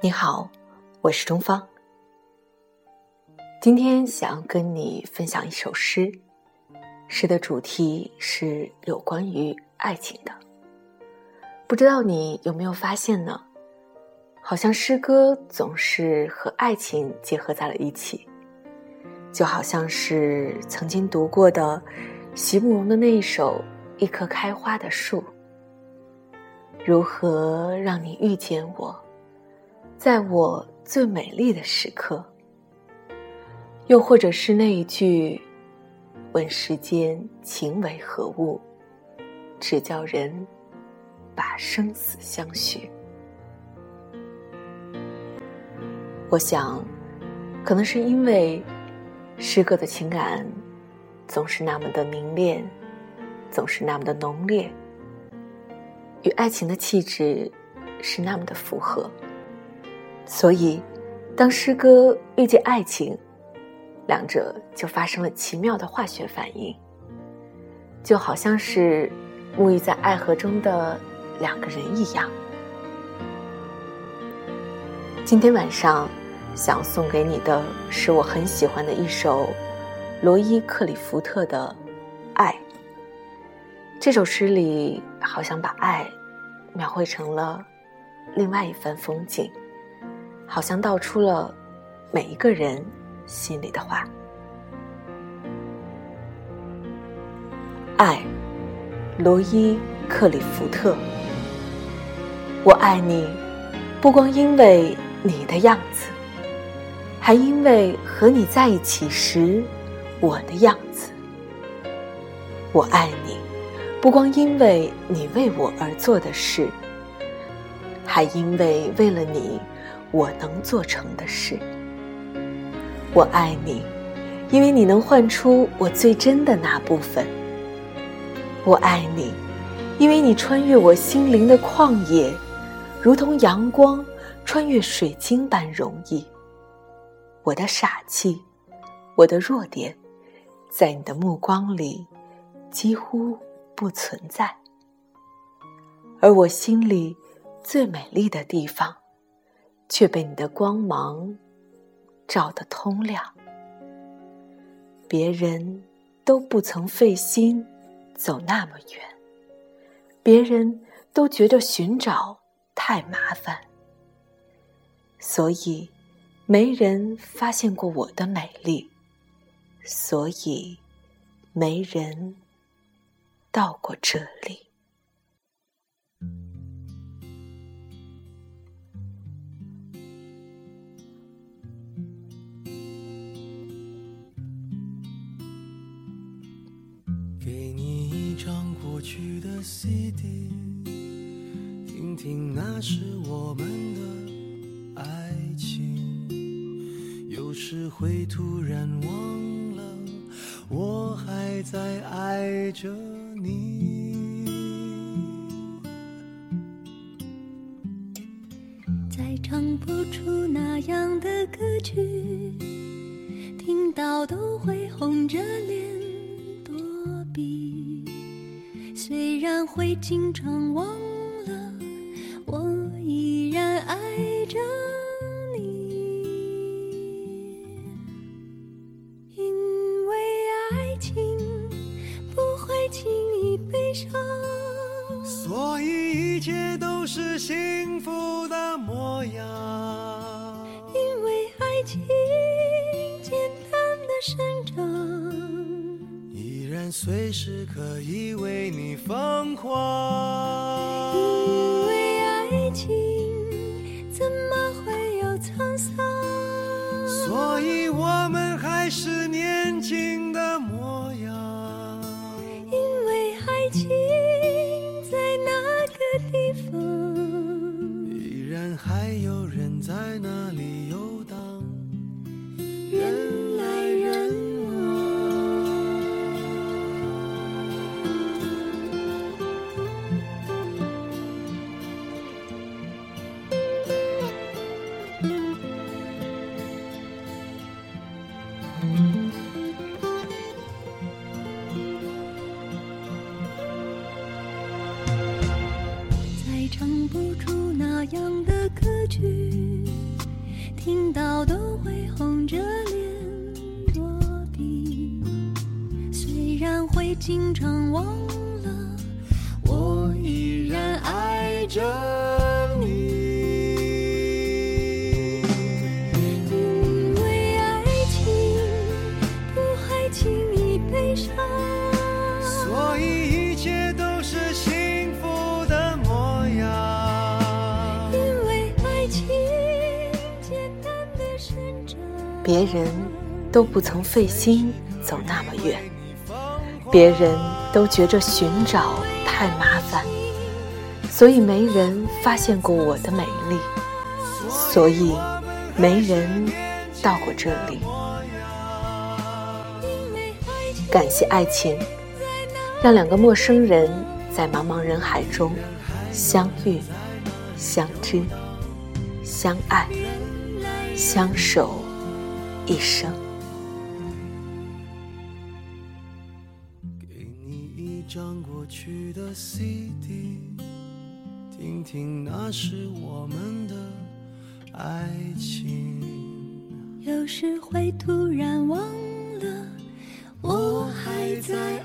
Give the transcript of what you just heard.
你好，我是钟芳。今天想要跟你分享一首诗，诗的主题是有关于爱情的。不知道你有没有发现呢？好像诗歌总是和爱情结合在了一起，就好像是曾经读过的席慕容的那一首《一棵开花的树》，如何让你遇见我，在我最美丽的时刻。又或者是那一句“问世间情为何物，只叫人把生死相许”。我想，可能是因为诗歌的情感总是那么的凝练，总是那么的浓烈，与爱情的气质是那么的符合，所以当诗歌遇见爱情。两者就发生了奇妙的化学反应，就好像是沐浴在爱河中的两个人一样。今天晚上想送给你的是我很喜欢的一首罗伊·克里福特的《爱》。这首诗里好像把爱描绘成了另外一番风景，好像道出了每一个人。心里的话，爱，罗伊·克里福特。我爱你，不光因为你的样子，还因为和你在一起时我的样子。我爱你，不光因为你为我而做的事，还因为为了你我能做成的事。我爱你，因为你能唤出我最真的那部分。我爱你，因为你穿越我心灵的旷野，如同阳光穿越水晶般容易。我的傻气，我的弱点，在你的目光里几乎不存在，而我心里最美丽的地方，却被你的光芒。照得通亮，别人都不曾费心走那么远，别人都觉得寻找太麻烦，所以没人发现过我的美丽，所以没人到过这里。给你一张过去的 CD，听听那是我们的爱情。有时会突然忘了，我还在爱着你。再唱不出那样的歌曲，听到都会红着脸。然会经常忘了，我依然爱着你，因为爱情不会轻易悲伤，所以一切都是幸福的模样。因为爱情简单的生长。随时可以为你疯狂，因为爱情怎么会有沧桑？所以我们还是年轻的模样。因为爱情到都会红着脸躲避，虽然会经常忘了，我依然爱着。别人都不曾费心走那么远，别人都觉着寻找太麻烦，所以没人发现过我的美丽，所以没人到过这里。感谢爱情，让两个陌生人在茫茫人海中相遇、相知、相爱、相守。一生。给你一张过去的 cd 听听那时我们的爱情。有时会突然忘了我还在